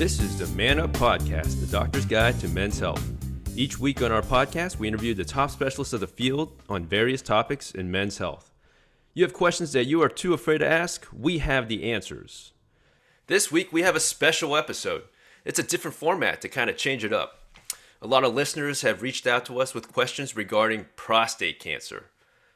This is the Man Up Podcast, the doctor's guide to men's health. Each week on our podcast, we interview the top specialists of the field on various topics in men's health. You have questions that you are too afraid to ask? We have the answers. This week, we have a special episode. It's a different format to kind of change it up. A lot of listeners have reached out to us with questions regarding prostate cancer.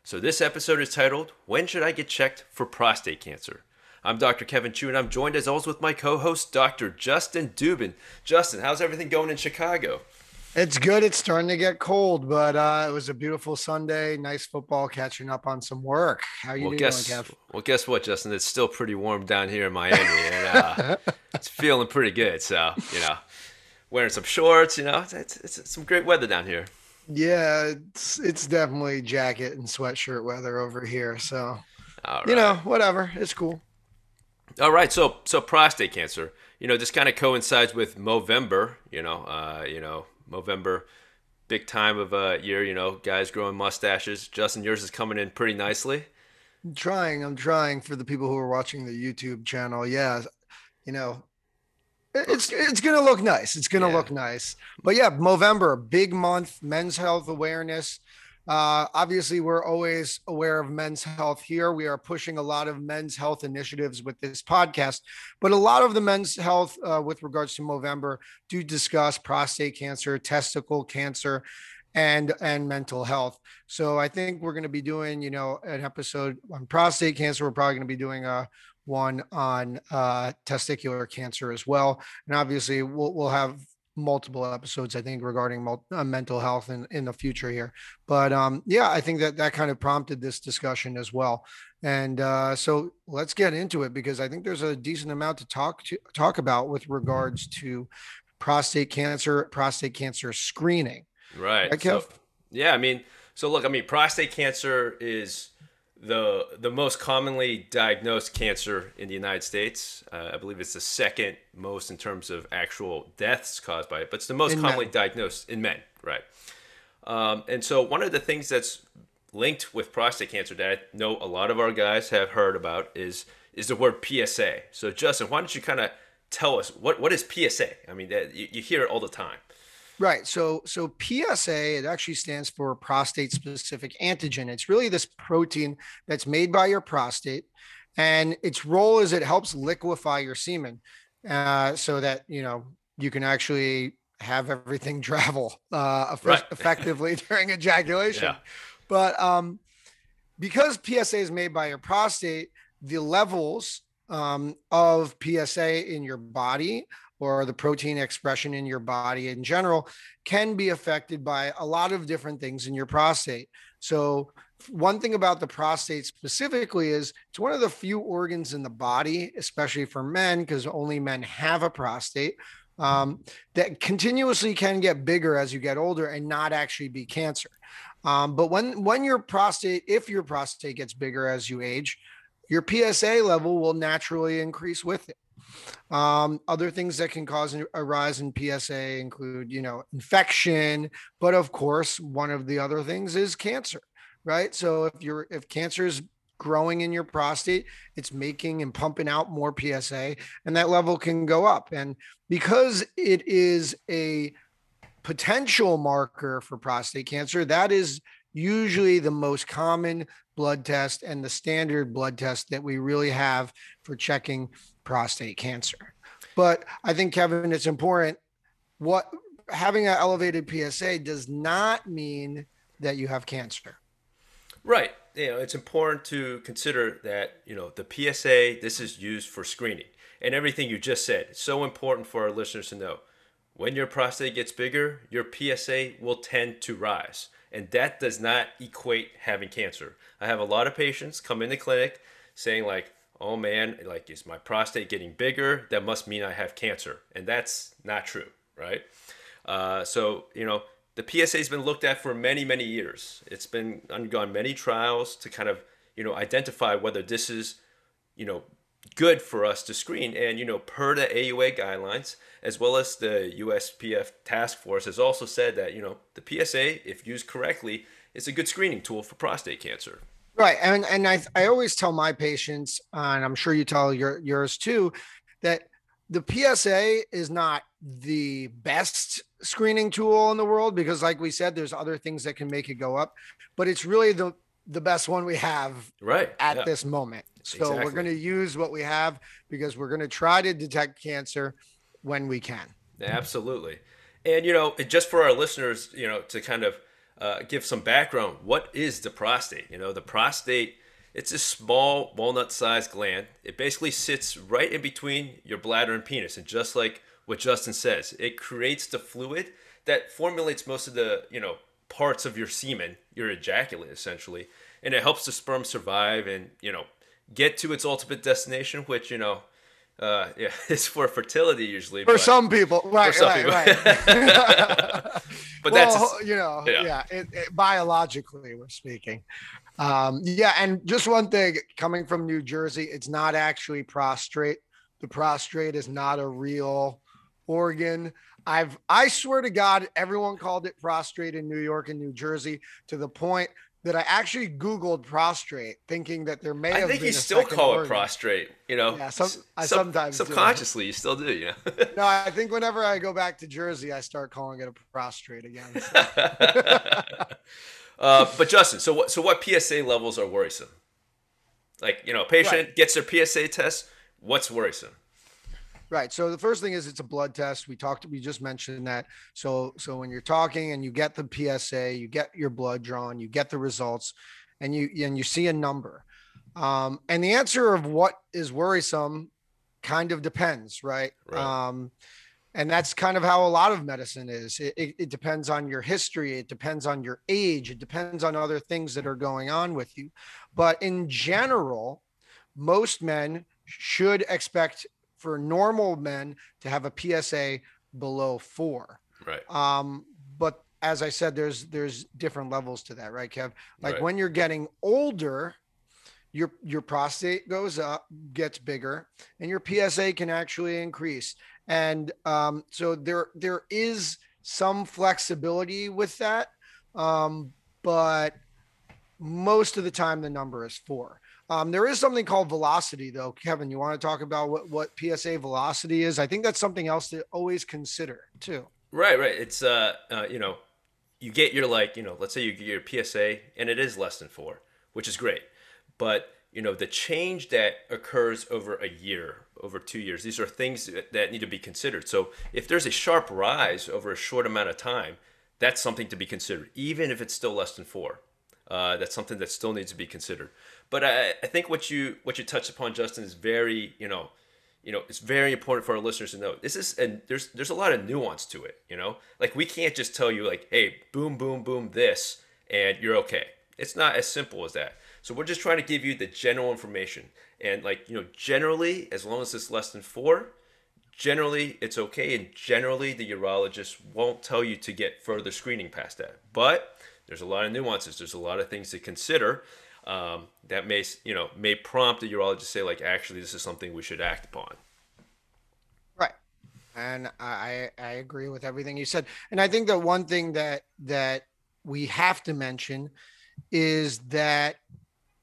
So, this episode is titled, When Should I Get Checked for Prostate Cancer? I'm Dr. Kevin Chu, and I'm joined as always with my co host, Dr. Justin Dubin. Justin, how's everything going in Chicago? It's good. It's starting to get cold, but uh, it was a beautiful Sunday. Nice football, catching up on some work. How are you well, doing, guess, Kev? Well, guess what, Justin? It's still pretty warm down here in Miami, and uh, it's feeling pretty good. So, you know, wearing some shorts, you know, it's, it's, it's some great weather down here. Yeah, it's it's definitely jacket and sweatshirt weather over here. So, All you know, whatever. It's cool. All right, so so prostate cancer, you know, this kind of coincides with Movember, you know, uh, you know, Movember, big time of a year, you know, guys growing mustaches. Justin, yours is coming in pretty nicely. I'm trying. I'm trying for the people who are watching the YouTube channel. Yeah, you know, it's it's gonna look nice. It's gonna Yeah. look nice. But yeah, November, big month, men's health awareness. Uh, obviously, we're always aware of men's health here. We are pushing a lot of men's health initiatives with this podcast, but a lot of the men's health uh, with regards to Movember do discuss prostate cancer, testicle cancer, and and mental health. So I think we're going to be doing, you know, an episode on prostate cancer. We're probably going to be doing a one on uh, testicular cancer as well, and obviously we'll we'll have multiple episodes I think regarding mul- uh, mental health in in the future here. But um, yeah, I think that that kind of prompted this discussion as well. And uh, so let's get into it because I think there's a decent amount to talk to talk about with regards to prostate cancer, prostate cancer screening. Right. Right, so- yeah, I mean, so look, I mean, prostate cancer is the the most commonly diagnosed cancer in the United States. Uh, I believe it's the second most in terms of actual deaths caused by it, but it's the most In commonly men. diagnosed in men, right? Um, and so one of the things that's linked with prostate cancer that I know a lot of our guys have heard about is is the word PSA. So Justin, why don't you kind of tell us what what is PSA? I mean, that, you, you hear it all the time. Right. So so PSA it actually stands for prostate specific antigen. It's really this protein that's made by your prostate, and its role is it helps liquefy your semen, uh, so that you know you can actually have everything travel uh, Right. effectively during ejaculation. Yeah. But um, because PSA is made by your prostate, the levels um, of PSA in your body or the protein expression in your body in general can be affected by a lot of different things in your prostate. So, one thing about the prostate specifically is it's one of the few organs in the body, especially for men, because only men have a prostate, um, that continuously can get bigger as you get older and not actually be cancer. Um, but when when your prostate, if your prostate gets bigger as you age, your PSA level will naturally increase with it. Um, other things that can cause a rise in PSA include, you know, infection, but of course, one of the other things is cancer, right? So if you're if cancer is growing in your prostate, it's making and pumping out more PSA, and that level can go up. And because it is a potential marker for prostate cancer, that is usually the most common blood test and the standard blood test that we really have for checking prostate cancer. But I think Kevin, it's important what having an elevated PSA does not mean that you have cancer. Right. You know, it's important to consider that, you know, the PSA, this is used for screening. And everything you just said, it's so important for our listeners to know. When your prostate gets bigger, your PSA will tend to rise. And that does not equate having cancer. I have a lot of patients come in the clinic saying like, "Oh man, like is my prostate getting bigger? That must mean I have cancer." And that's not true, right? Uh, so, you know, the PSA has been looked at for many, many years. It's been undergone many trials to kind of, you know, identify whether this is, you know, good for us to screen. And, you know, per the AUA guidelines, as well as the USPF task force has also said that, you know, the PSA, if used correctly, is a good screening tool for prostate cancer. Right. And and I I always tell my patients, uh, and I'm sure you tell your yours too, that the PSA is not the best screening tool in the world because, like we said, there's other things that can make it go up, but it's really the the best one we have right at yeah. this moment. So Exactly. we're going to use what we have because we're going to try to detect cancer when we can. Absolutely. And, you know, just for our listeners, you know, to kind of uh, give some background, what is the prostate? You know, the prostate, it's a small walnut sized gland. It basically sits right in between your bladder and penis. And just like what Justin says, it creates the fluid that formulates most of the, you know, parts of your semen, your ejaculate essentially. And it helps the sperm survive and, you know, get to its ultimate destination, which, you know, uh, yeah, it's for fertility usually. For some people, right, some right, people. right. but well, that's you know, yeah. yeah, it, it, biologically we're speaking. Um, yeah, and just one thing coming from New Jersey, it's not actually prostrate. The prostrate is not a real organ. I've I swear to God, everyone called it prostrate in New York and New Jersey to the point that I actually Googled prostrate, thinking that there may I have think been you still call it prostrate. You know, Yeah, some- I Sub- sometimes do. subconsciously you still do. You know. No, I think whenever I go back to Jersey, I start calling it a prostrate again. uh, but Justin, so what? So what PSA levels are worrisome? Like you know, a patient gets their PSA test. What's worrisome? Right. So the first thing is it's a blood test. We talked, we just mentioned that. So, so when you're talking and you get the PSA, you get your blood drawn, you get the results and you, and you see a number. Um, and the answer of what is worrisome kind of depends, right? Right. Um, and that's kind of how a lot of medicine is. It, it, it depends on your history. It depends on your age. It depends on other things that are going on with you. But in general, most men should expect for normal men to have a PSA below four. Right. Um, but as I said, there's there's different levels to that, right, Kev? Like Right. when you're getting older, your your prostate goes up, gets bigger, and your PSA can actually increase. And um, so there there is some flexibility with that, um, but most of the time the number is four. Um, there is something called velocity, though. Kevin, you want to talk about what, what PSA velocity is? I think that's something else to always consider, too. Right. Right. It's uh, uh, you know, you get your like, you know, let's say you get your PSA and it is less than four, which is great, but you know the change that occurs over a year over two years these are things that- need to be considered so if there's a sharp rise over a short amount of time that's something to be considered even if it's still less than four uh, that's something that still needs to be considered but I, I think what you what you touched upon justin is very you know you know it's very important for our listeners to know this is and there's there's a lot of nuance to it you know? Like we can't just tell you like hey boom boom boom this and you're okay. It's not as simple as that. So we're just trying to give you the general information. And like you know generally as long as it's less than four generally it's okay and generally the urologist won't tell you to get further screening past that. But there's a lot of nuances. There's a lot of things to consider um, that may you know may prompt the urologist to say like actually this is something we should act upon Right. And I, I agree with everything you said. And I think that one thing that that we have to mention is that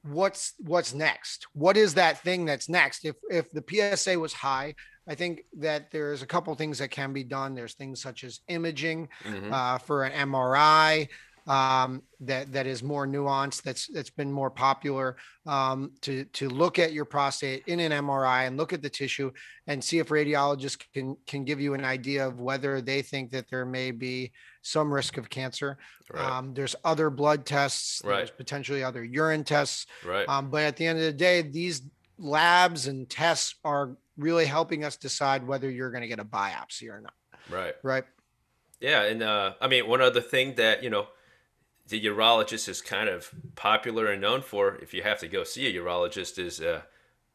what's what's next? What is that thing that's next? If if the PSA was high, I think that there's a couple things that can be done. There's things such as imaging Mhm. uh, for an MRI um, that that is more nuanced. That's that's been more popular um, to to look at your prostate in an MRI and look at the tissue and see if radiologists can can give you an idea of whether they think that there may be some risk of cancer. right Um, there's other blood tests. Right. There's potentially other urine tests. right Um, but at the end of the day, these labs and tests are really helping us decide whether you're going to get a biopsy or not. right Right. Yeah, and uh, I mean, one other thing that you know, the urologist is kind of popular and known for. If you have to go see a urologist, is uh,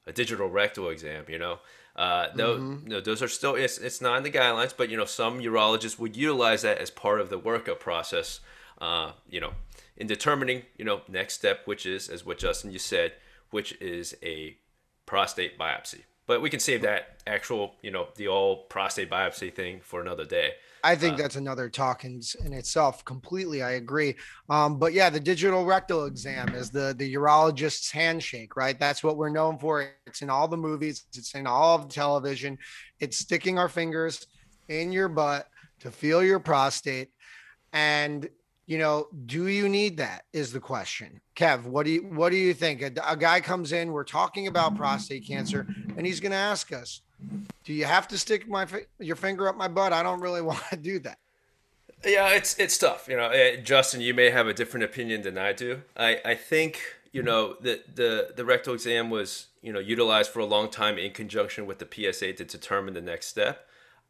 a digital rectal exam. You know, uh, no, no, those are still it's it's not in the guidelines, but you know, some urologists would utilize that as part of the workup process. Uh, you know, in determining you know next step, which is as what Justin you said, which is a prostate biopsy. but we can save that actual, you know, the all prostate biopsy thing for another day. I think uh, that's another talk in, in itself. Completely, I agree. Um, but yeah, the digital rectal exam is the the urologist's handshake, right? That's what we're known for. It's in all the movies. It's in all of the television. It's sticking our fingers in your butt to feel your prostate, and you know, do you need that? Is the question. Kev, what do you what do you think? A, a guy comes in, we're talking about prostate cancer, and he's going to ask us, "Do you have to stick my your finger up my butt? I don't really want to do that." Yeah, it's it's tough. You know, eh, Justin, you may have a different opinion than I do. I I think you know the the the rectal exam was you know utilized for a long time in conjunction with the PSA to determine the next step.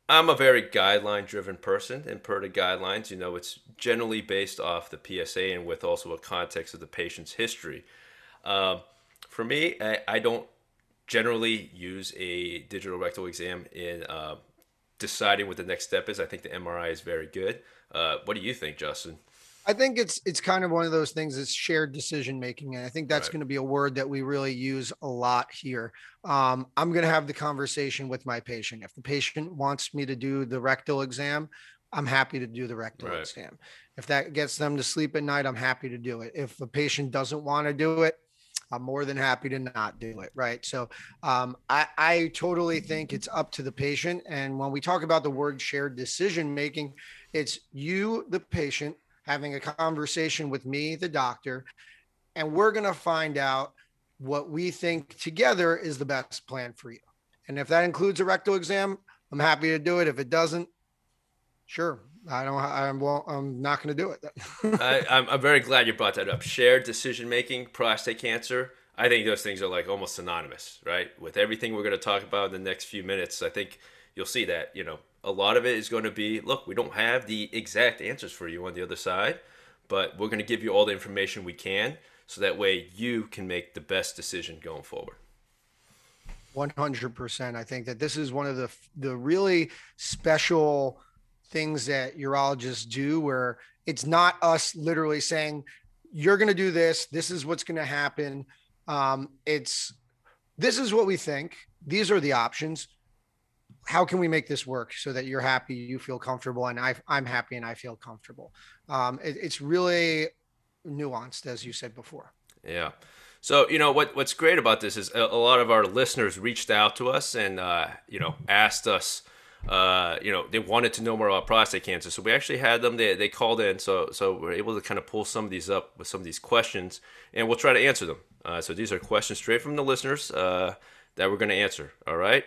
I'm a very guideline driven person, and per the guidelines, you know, it's generally based off the PSA and with also a context of the patient's history. Um, for me, I, I, don't generally use a digital rectal exam in uh, deciding what the next step is. I think the MRI is very good. Uh, what do you think, Justin? I think it's it's kind of one of those things. It's shared decision making, and I think that's right. going to be a word that we really use a lot here. Um, I'm going to have the conversation with my patient. If the patient wants me to do the rectal exam, I'm happy to do the rectal right. exam. If that gets them to sleep at night, I'm happy to do it. If the patient doesn't want to do it, I'm more than happy to not do it. Right. So um, I, I totally think it's up to the patient. And when we talk about the word shared decision making, it's you, the patient, having a conversation with me, the doctor, and we're going to find out what we think together is the best plan for you. And if that includes a rectal exam, I'm happy to do it. If it doesn't, sure. I don't. I'm. Well, I'm not going to do it. I, I'm. I'm very glad you brought that up. Shared decision making, prostate cancer. I think those things are like almost synonymous, right? With everything we're going to talk about in the next few minutes, I think you'll see that. You know, a lot of it is going to be look, we don't have the exact answers for you on the other side, but we're going to give you all the information we can so that way you can make the best decision going forward. 100%. I think that this is one of the the really special things that urologists do where it's not us literally saying you're going to do this, this is what's going to happen. Um, it's this is what we think. These are the options how can we make this work so that you're happy, you feel comfortable, and I, I'm happy and I feel comfortable. Um, it, it's really nuanced, as you said before. Yeah. So you know what what's great about this is a, a lot of our listeners reached out to us and uh, you know asked us. Uh, you know, they wanted to know more about prostate cancer, so we actually had them. They, they called in, so so we're able to kind of pull some of these up with some of these questions, and we'll try to answer them. Uh, so these are questions straight from the listeners uh, that we're going to answer. All right.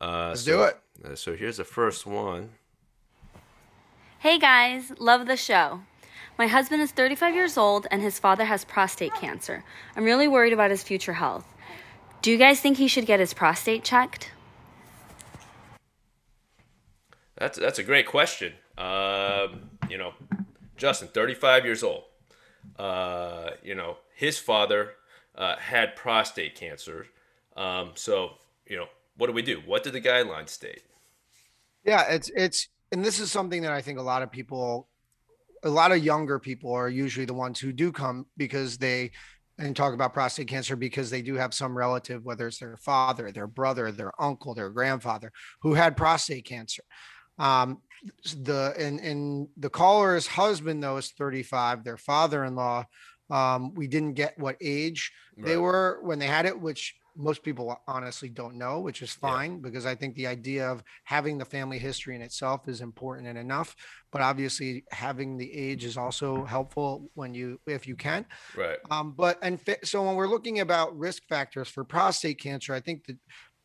Uh, Let's so, do it. Uh, so here's the first one. Hey guys, love the show. My husband is 35 years old and his father has prostate cancer. I'm really worried about his future health. Do you guys think he should get his prostate checked? That's that's a great question. Um, you know, Justin, 35 years old. Uh, you know, his father uh, had prostate cancer. Um, so, you know, what do we do? What do the guidelines state? Yeah, it's it's and this is something that I think a lot of people a lot of younger people are usually the ones who do come because they and talk about prostate cancer because they do have some relative, whether it's their father, their brother, their uncle, their grandfather, who had prostate cancer. Um, the and and the caller's husband though is 35. Their father-in-law, um, we didn't get what age right. they were when they had it, which most people honestly don't know, which is fine yeah. because I think the idea of having the family history in itself is important and enough. But obviously, having the age is also helpful when you, if you can. Right. Um, but and so when we're looking about risk factors for prostate cancer, I think that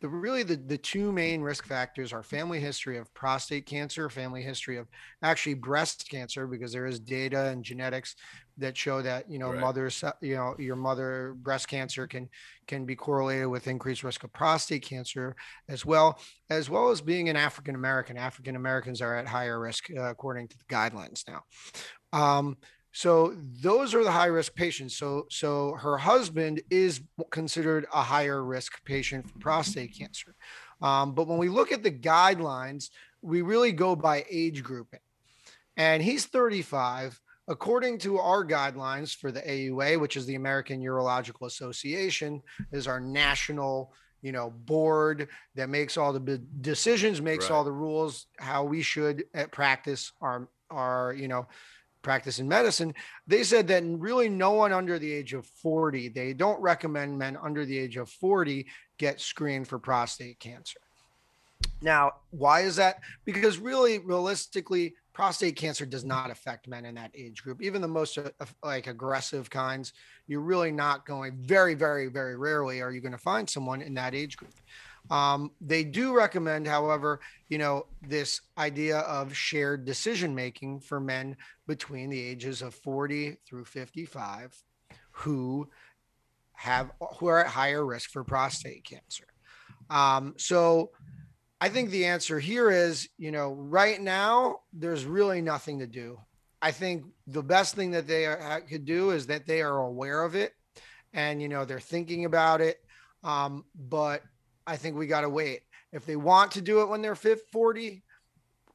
the really the, the two main risk factors are family history of prostate cancer, family history of actually breast cancer, because there is data and genetics that show that you know right. mothers you know your mother breast cancer can can be correlated with increased risk of prostate cancer as well as well as being an african american african americans are at higher risk uh, according to the guidelines now um, so those are the high risk patients. So so her husband is considered a higher risk patient for prostate cancer. Um, but when we look at the guidelines, we really go by age grouping. And he's 35. According to our guidelines for the AUA, which is the American Urological Association, is our national you know board that makes all the decisions makes Right. all the rules how we should uh, practice our our you know practice in medicine. They said that really no one under the age of 40 they don't recommend men under the age of 40 get screened for prostate cancer. Now why is that? Because really realistically prostate cancer does not affect men in that age group. Even the most uh, like aggressive kinds you're really not going very very very rarely are you going to find someone in that age group. Um, they do recommend however you know this idea of shared decision making for men between the ages of 40 through 55 who have who are at higher risk for prostate cancer. Um, so I think the answer here is, you know, right now there's really nothing to do. I think the best thing that they are, could do is that they are aware of it, and you know they're thinking about it. Um, but I think we got to wait. If they want to do it when they're 50, 40,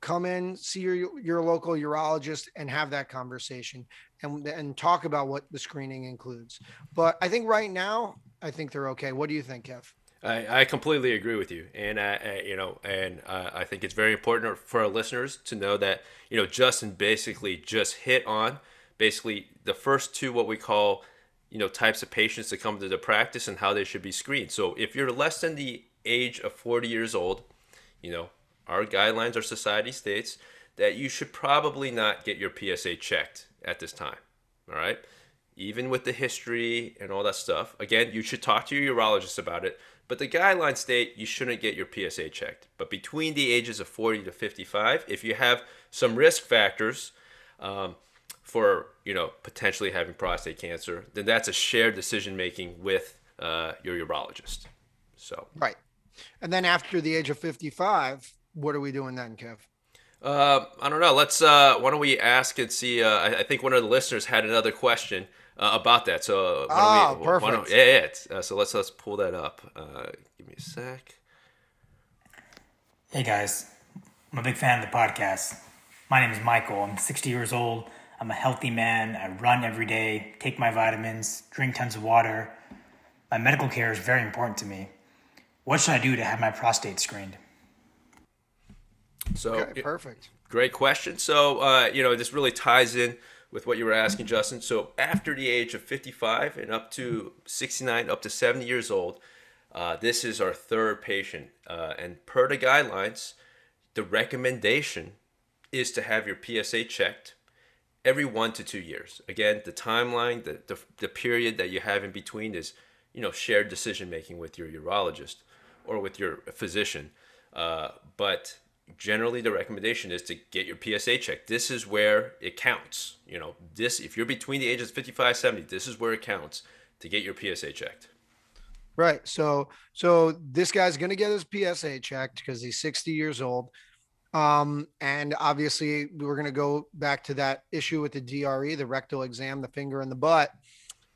come in, see your your local urologist, and have that conversation, and and talk about what the screening includes. But I think right now, I think they're okay. What do you think, Kev? I, I completely agree with you, and uh, uh, you know, and uh, I think it's very important for our listeners to know that you know Justin basically just hit on basically the first two what we call you know types of patients that come to the practice and how they should be screened. So if you're less than the age of 40 years old, you know, our guidelines, our society states that you should probably not get your PSA checked at this time. All right. Even with the history and all that stuff, again, you should talk to your urologist about it. But the guidelines state you shouldn't get your PSA checked. But between the ages of 40 to 55, if you have some risk factors um, for you know potentially having prostate cancer, then that's a shared decision making with uh, your urologist. So right, and then after the age of 55, what are we doing then, Kev? Uh, I don't know. Let's. Uh, why don't we ask and see? Uh, I, I think one of the listeners had another question uh, about that. So why oh, don't we, perfect. Why don't, yeah, yeah. Uh, so let's let's pull that up. Uh, give me a sec. Hey guys, I'm a big fan of the podcast. My name is Michael. I'm 60 years old. I'm a healthy man. I run every day, take my vitamins, drink tons of water. My medical care is very important to me. What should I do to have my prostate screened? So Okay, perfect. Great question. So, uh, you know, this really ties in with what you were asking, Justin. So, after the age of 55 and up to 69, up to 70 years old, uh, this is our third patient. Uh, and per the guidelines, the recommendation is to have your PSA checked every one to two years. Again, the timeline, the, the, the period that you have in between is, you know, shared decision making with your urologist or with your physician. Uh, but generally the recommendation is to get your PSA checked. This is where it counts. You know, this if you're between the ages of 55 70, this is where it counts to get your PSA checked. Right. So so this guy's going to get his PSA checked because he's 60 years old. Um, and obviously we're going to go back to that issue with the DRE, the rectal exam, the finger in the butt.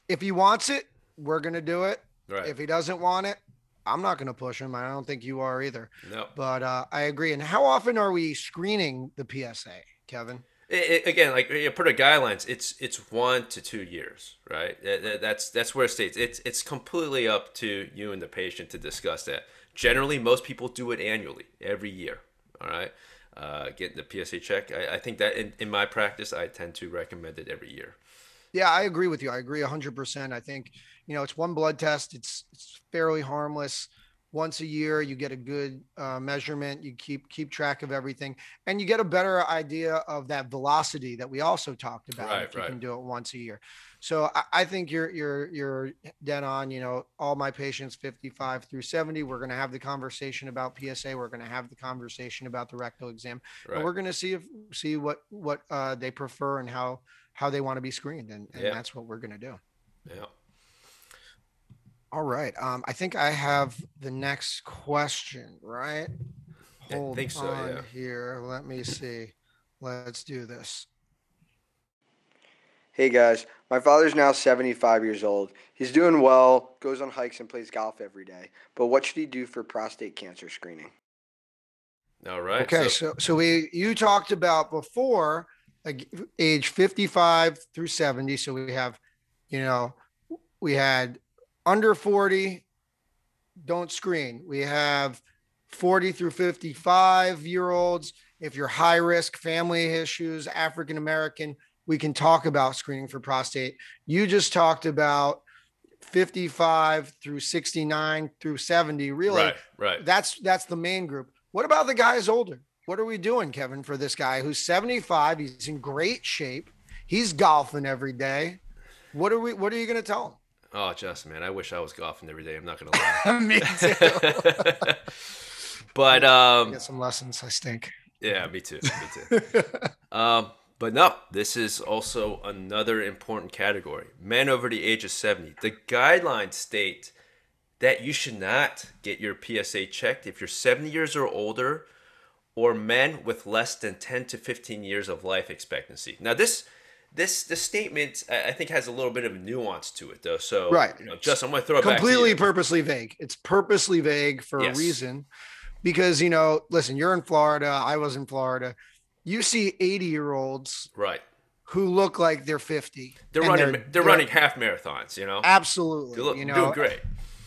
If he wants it, we're going to do it. Right. If he doesn't want it, I'm not going to push him. I don't think you are either. no. But uh, I agree. And how often are we screening the PSA, Kevin? It, it, again, like you put the guidelines, it's it's one to two years, right? That- that- That's that's where it states. It's it's completely up to you and the patient to discuss that. Generally, most people do it annually, every year. All right, uh, getting the PSA check. I, I think that in, in my practice, I tend to recommend it every year. Yeah, I agree with you. I agree 100%. I think, you know, it's one blood test. It's it's fairly harmless. Once a year, you get a good uh, measurement. You keep keep track of everything, and you get a better idea of that velocity that we also talked about. Right, if you can do it once a year. So I, I think you're you're you're dead on. You know, all my patients 55 through 70, we're going to have the conversation about PSA. We're going to have the conversation about the rectal exam, Right. and we're going to see if see what what uh, they prefer and how how they want to be screened, and, and Yeah. that's what we're going to do. Yeah. All right. Um, I think I have the next question, right? Hold think so, on yeah. here. Let me see. Let's do this. Hey guys, my father's now 75 years old. He's doing well, goes on hikes and plays golf every day. But what should he do for prostate cancer screening? All right. Okay, so- so so we you talked about before like age 55 through 70. So we have, you know, we had under 40, don't screen. We have 40 through 55 year olds. If you're high risk, family issues, African American, we can talk about screening for prostate. You just talked about 55 through 69 through 70. Really, Right, right. that's that's the main group. What about the guys older? What are we doing, Kevin, for this guy who's 75? He's in great shape. He's golfing every day. What are we what are you gonna tell Oh, Justin, man, I wish I was golfing every day. I'm not gonna lie. Me too. but um, Get some lessons. I stink. yeah, me too. Me too. um, but no, this is also another important category. Men over the age of 70. The guidelines state that you should not get your PSA checked if you're 70 years or older or men with less than 10 to 15 years of life expectancy. Now this this this statement I think has a little bit of nuance to it though. So Right. you know, Justin, I'm gonna throw it back to completely purposely vague. It's purposely vague for Yes. a reason. Because you know, listen, you're in Florida, I was in Florida. You see 80 year olds right. who look like they're 50. They're running they're, running half marathons, you know. absolutely. They look, you doing know, great.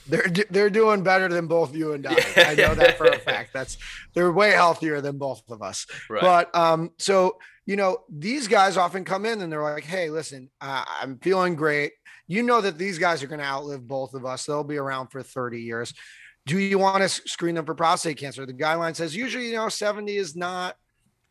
they're they're doing better than both you and I. I know that for a fact. That's they're way healthier than both of us. Right. But um, so you know, these guys often come in and they're like, "Hey, listen, uh, I'm feeling great. You know that these guys are going to outlive both of us. They'll be around for 30 years. Do you want to screen them for prostate cancer? The guideline says usually, you know, 70 is not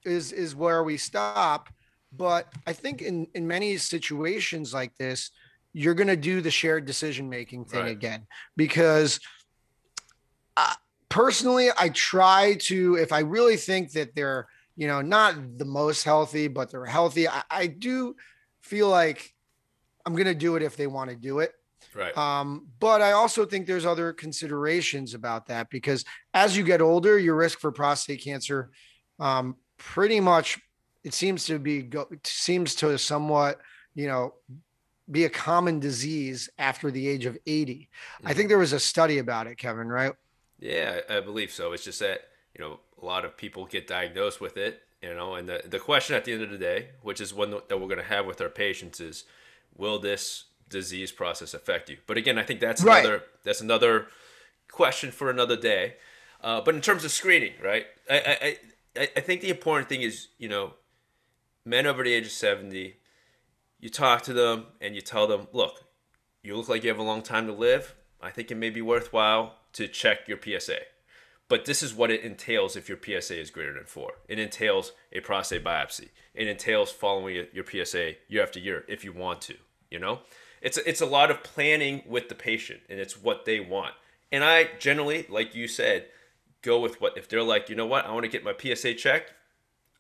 is is where we stop. But I think in in many situations like this, you're going to do the shared decision making thing Right. again because uh, personally, I try to if I really think that they're you know not the most healthy, but they're healthy. I, I do feel like I'm going to do it if they want to do it. Right. Um, but I also think there's other considerations about that because as you get older, your risk for prostate cancer, um, pretty much, it seems to be go, it seems to somewhat, you know, be a common disease after the age of 80. I think there was a study about it, Kevin, right? Yeah, I believe so. It's just that you know a lot of people get diagnosed with it, you know, and the the question at the end of the day, which is one that we're going to have with our patients, is will this disease process affect you? But again, I think that's Right. another that's another question for another day. Uh, but in terms of screening, right? I, I I I think the important thing is you know men over the age of seventy. You talk to them and you tell them, look, you look like you have a long time to live. I think it may be worthwhile to check your PSA. But this is what it entails if your PSA is greater than four. It entails a prostate biopsy. It entails following your PSA year after year if you want to. You know, it's it's a lot of planning with the patient, and it's what they want. And I generally, like you said, go with what if they're like, you know what, I want to get my PSA checked.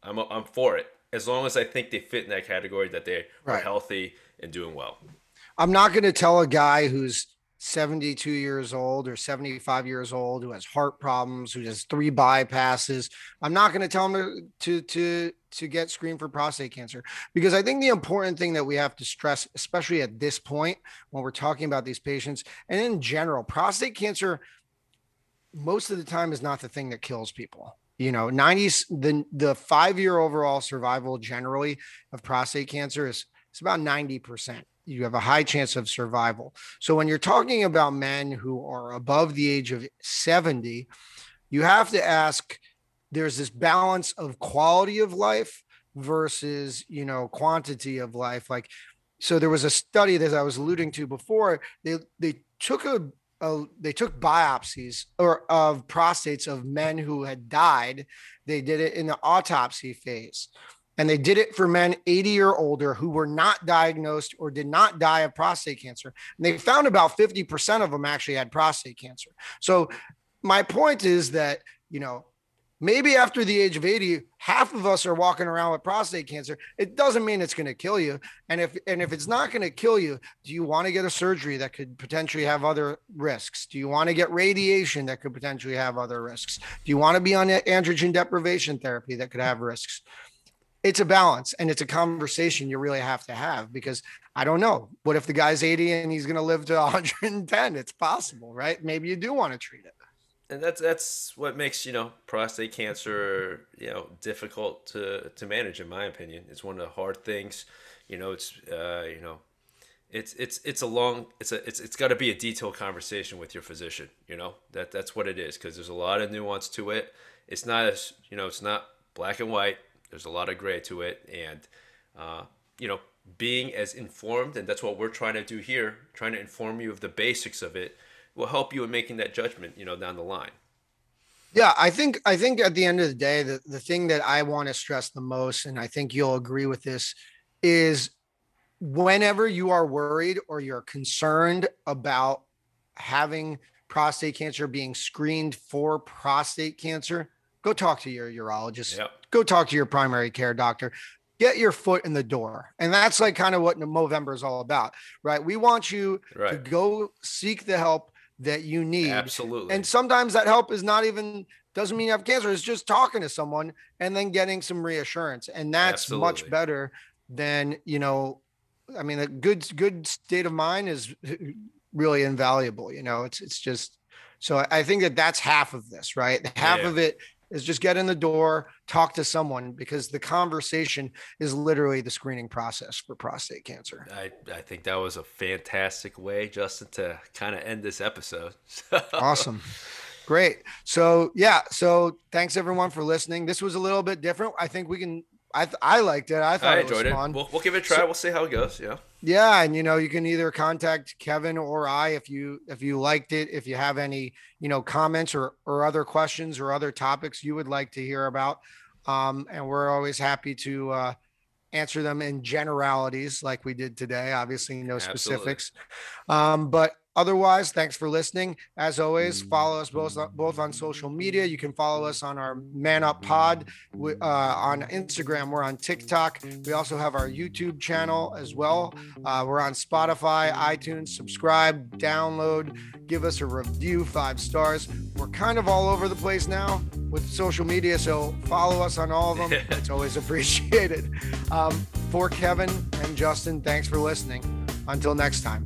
I'm I'm for it as long as I think they fit in that category that they are healthy and doing well. I'm not going to tell a guy who's 72 years old or 75 years old who has heart problems, who has three bypasses. I'm not going to tell to, to to to get screened for prostate cancer because I think the important thing that we have to stress, especially at this point when we're talking about these patients and in general, prostate cancer most of the time is not the thing that kills people. You know, 90s the the five year overall survival generally of prostate cancer is it's about 90%. You have a high chance of survival. So when you're talking about men who are above the age of 70, you have to ask there's this balance of quality of life versus, you know, quantity of life. Like so there was a study that I was alluding to before. They they took a, they took biopsies or of prostates of men who had died. They did it in the autopsy phase and they did it for men 80 or older who were not diagnosed or did not die of prostate cancer. And they found about 50% of them actually had prostate cancer. So my point is that, you know, maybe after the age of 80, half of us are walking around with prostate cancer. It doesn't mean it's going to kill you. And if and if it's not going to kill you, do you want to get a surgery that could potentially have other risks? Do you want to get radiation that could potentially have other risks? Do you want to be on androgen deprivation therapy that could have risks? It's a balance and it's a conversation you really have to have because I don't know. What if the guy's 80 and he's going to live to 110? It's possible, right? Maybe you do want to treat it. and that's that's what makes you know prostate cancer you know difficult to to manage in my opinion it's one of the hard things you know it's uh you know it's it's it's a long it's a it's it's got to be a detailed conversation with your physician. You know that that's what it is because there's a lot of nuance to it. It's not as you know it's not black and white. There's a lot of gray to it, and uh, you know being as informed and that's what we're trying to do here, trying to inform you of the basics of it, will help you in making that judgment. You know down the line. Yeah, I think I think at the end of the day, the, the thing that I want to stress the most, and I think you'll agree with this, is whenever you are worried or you're concerned about having prostate cancer, being screened for prostate cancer, go talk to your urologist. Yep. Go talk to your primary care doctor. Get your foot in the door. And that's like kind of what Movember is all about, right? We want you to go seek the help that you need. Absolutely. And sometimes that help is not even doesn't mean you have cancer. It's just talking to someone and then getting some reassurance. And that's much better than, you know, I mean, a good good state of mind is really invaluable. You know, it's it's just so I- I think that that's half of this, right? Half Yeah. of it is just get in the door, talk to someone because the conversation is literally the screening process for prostate cancer. I, I think that was a fantastic way, Justin, to kind of end this episode. awesome great so yeah so thanks everyone for listening this was a little bit different i think we can i th- i liked it i thought I it was enjoyed it. fun We'll, we'll give it a try. we'll see how it goes. Yeah. yeah and you know you can either contact kevin or i if you if you liked it if you have any you know comments or or other questions or other topics you would like to hear about um and we're always happy to uh answer them in generalities like we did today obviously no Absolutely. specifics um but otherwise thanks for listening. As always follow us both both on social media. You can follow us on our man up pod uh, on instagram. We're on tiktok. We also have our youtube channel as well. Uh, we're on spotify itunes. Subscribe download give us a review five stars. We're kind of all over the place now with social media so follow us on all of them. It's always appreciated. Um, for kevin and justin thanks for listening. Until next time